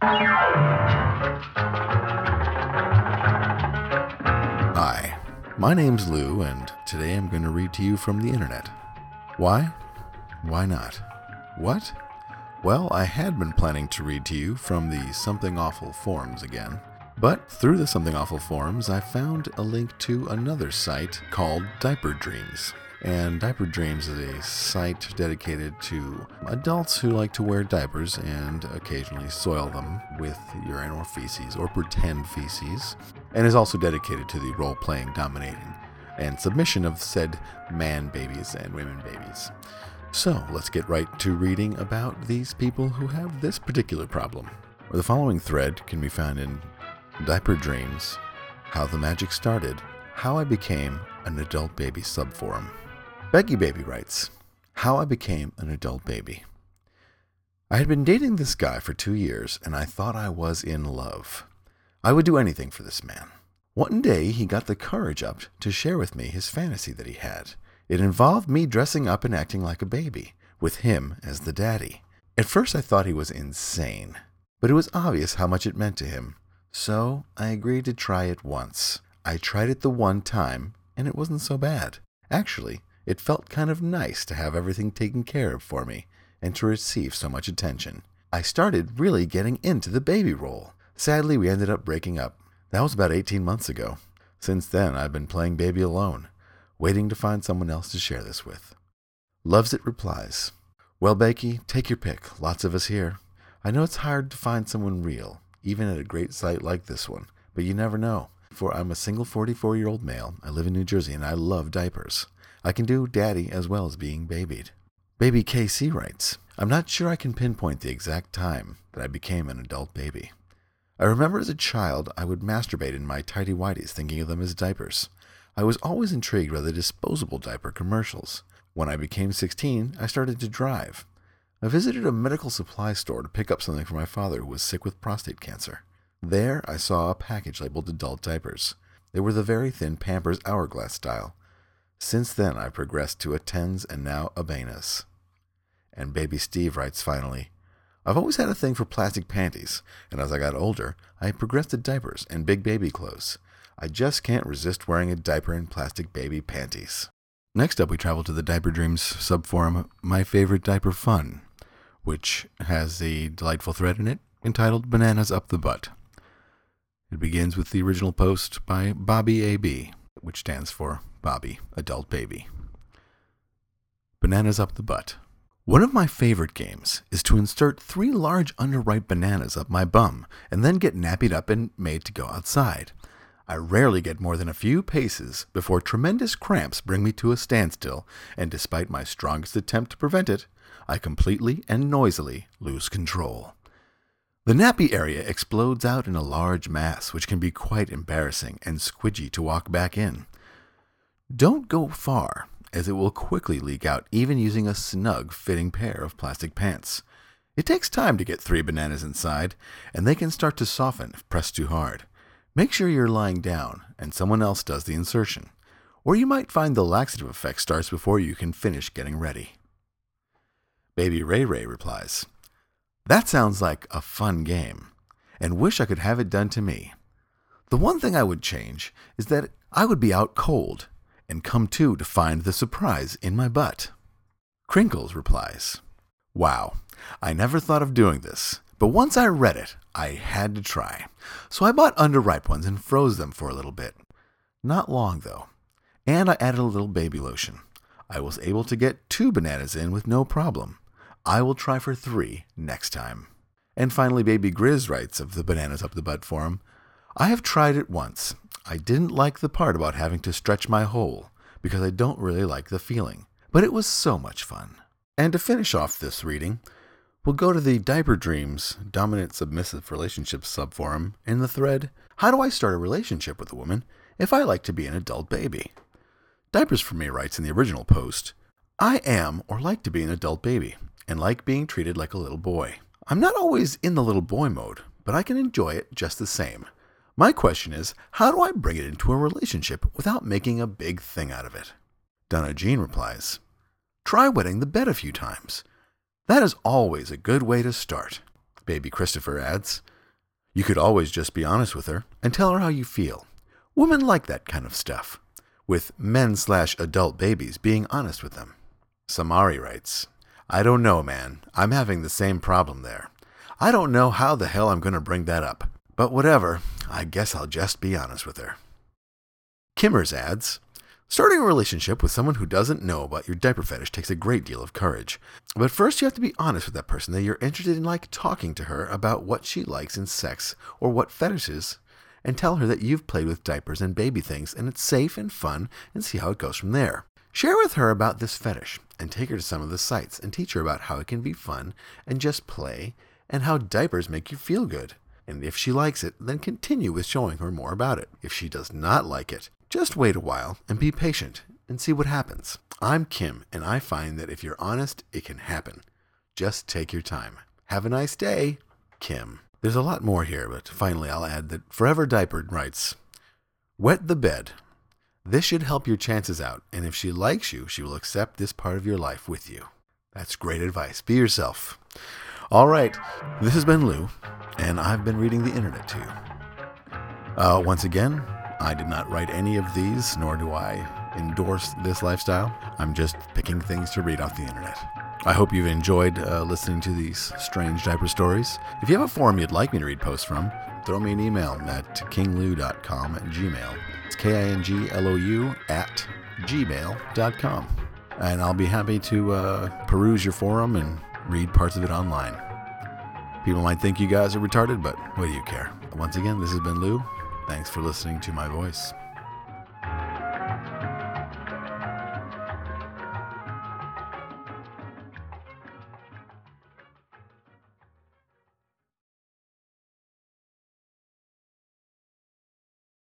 Hi, my name's Lou, and today I'm going to read to you from the internet. Why? Why not? What? Well, I had been planning to read to you from the Something Awful forums again, but through the Something Awful forums, I found a link to another site called Diaper Dreams. And Diaper Dreams is a site dedicated to adults who like to wear diapers and occasionally soil them with urine or feces or pretend feces, and is also dedicated to the role playing, dominating, and submission of said man babies and women babies. So let's get right to reading about these people who have this particular problem. The following thread can be found in Diaper Dreams How the Magic Started, How I Became an Adult Baby subforum. Becky Baby writes How I Became an Adult Baby. I had been dating this guy for two years and I thought I was in love. I would do anything for this man. One day he got the courage up to share with me his fantasy that he had. It involved me dressing up and acting like a baby, with him as the daddy. At first I thought he was insane, but it was obvious how much it meant to him. So I agreed to try it once. I tried it the one time, and it wasn't so bad. Actually, it felt kind of nice to have everything taken care of for me, and to receive so much attention. I started really getting into the baby role. Sadly, we ended up breaking up. That was about 18 months ago. Since then, I've been playing baby alone waiting to find someone else to share this with. Loves It replies, Well, Becky, take your pick. Lots of us here. I know it's hard to find someone real, even at a great site like this one, but you never know. For I'm a single 44 year old male, I live in New Jersey, and I love diapers. I can do daddy as well as being babied. Baby KC writes, I'm not sure I can pinpoint the exact time that I became an adult baby. I remember as a child I would masturbate in my tidy whities thinking of them as diapers. I was always intrigued by the disposable diaper commercials. When I became 16, I started to drive. I visited a medical supply store to pick up something for my father who was sick with prostate cancer. There, I saw a package labeled adult diapers. They were the very thin Pampers Hourglass style. Since then, I progressed to Attends and now a Abenas. And baby Steve writes finally, I've always had a thing for plastic panties, and as I got older, I progressed to diapers and big baby clothes. I just can't resist wearing a diaper and plastic baby panties. Next up, we travel to the Diaper Dreams subforum, My Favorite Diaper Fun, which has a delightful thread in it entitled Bananas Up the Butt. It begins with the original post by Bobby AB, which stands for Bobby, Adult Baby. Bananas Up the Butt. One of my favorite games is to insert three large underripe bananas up my bum and then get nappied up and made to go outside. I rarely get more than a few paces before tremendous cramps bring me to a standstill, and despite my strongest attempt to prevent it, I completely and noisily lose control. The nappy area explodes out in a large mass, which can be quite embarrassing and squidgy to walk back in. Don't go far, as it will quickly leak out even using a snug fitting pair of plastic pants. It takes time to get three bananas inside, and they can start to soften if pressed too hard. Make sure you're lying down and someone else does the insertion, or you might find the laxative effect starts before you can finish getting ready. Baby Ray Ray replies, That sounds like a fun game, and wish I could have it done to me. The one thing I would change is that I would be out cold and come to to find the surprise in my butt. Crinkles replies, Wow, I never thought of doing this, but once I read it, I had to try. So I bought underripe ones and froze them for a little bit. Not long, though. And I added a little baby lotion. I was able to get two bananas in with no problem. I will try for three next time. And finally, Baby Grizz writes of the Bananas Up the Butt forum I have tried it once. I didn't like the part about having to stretch my hole, because I don't really like the feeling. But it was so much fun. And to finish off this reading, We'll go to the Diaper Dreams Dominant Submissive Relationships subforum in the thread How do I start a relationship with a woman if I like to be an adult baby? Diapers for Me writes in the original post I am or like to be an adult baby and like being treated like a little boy. I'm not always in the little boy mode, but I can enjoy it just the same. My question is, how do I bring it into a relationship without making a big thing out of it? Donna Jean replies, Try wetting the bed a few times. That is always a good way to start. Baby Christopher adds. You could always just be honest with her and tell her how you feel. Women like that kind of stuff, with men slash adult babies being honest with them. Samari writes, I don't know, man. I'm having the same problem there. I don't know how the hell I'm going to bring that up. But whatever, I guess I'll just be honest with her. Kimmers adds, Starting a relationship with someone who doesn't know about your diaper fetish takes a great deal of courage. But first, you have to be honest with that person that you're interested in, like talking to her about what she likes in sex or what fetishes, and tell her that you've played with diapers and baby things and it's safe and fun, and see how it goes from there. Share with her about this fetish and take her to some of the sites and teach her about how it can be fun and just play and how diapers make you feel good. And if she likes it, then continue with showing her more about it. If she does not like it, just wait a while and be patient and see what happens. I'm Kim, and I find that if you're honest, it can happen. Just take your time. Have a nice day, Kim. There's a lot more here, but finally I'll add that Forever Diaper writes Wet the bed. This should help your chances out, and if she likes you, she will accept this part of your life with you. That's great advice. Be yourself. All right, this has been Lou, and I've been reading the internet to you. Uh, once again, I did not write any of these, nor do I endorse this lifestyle. I'm just picking things to read off the internet. I hope you've enjoyed uh, listening to these strange diaper stories. If you have a forum you'd like me to read posts from, throw me an email at kinglou.com at gmail. It's K I N G L O U at gmail.com. And I'll be happy to uh, peruse your forum and read parts of it online. People might think you guys are retarded, but what do you care? Once again, this has been Lou. Thanks for listening to my voice.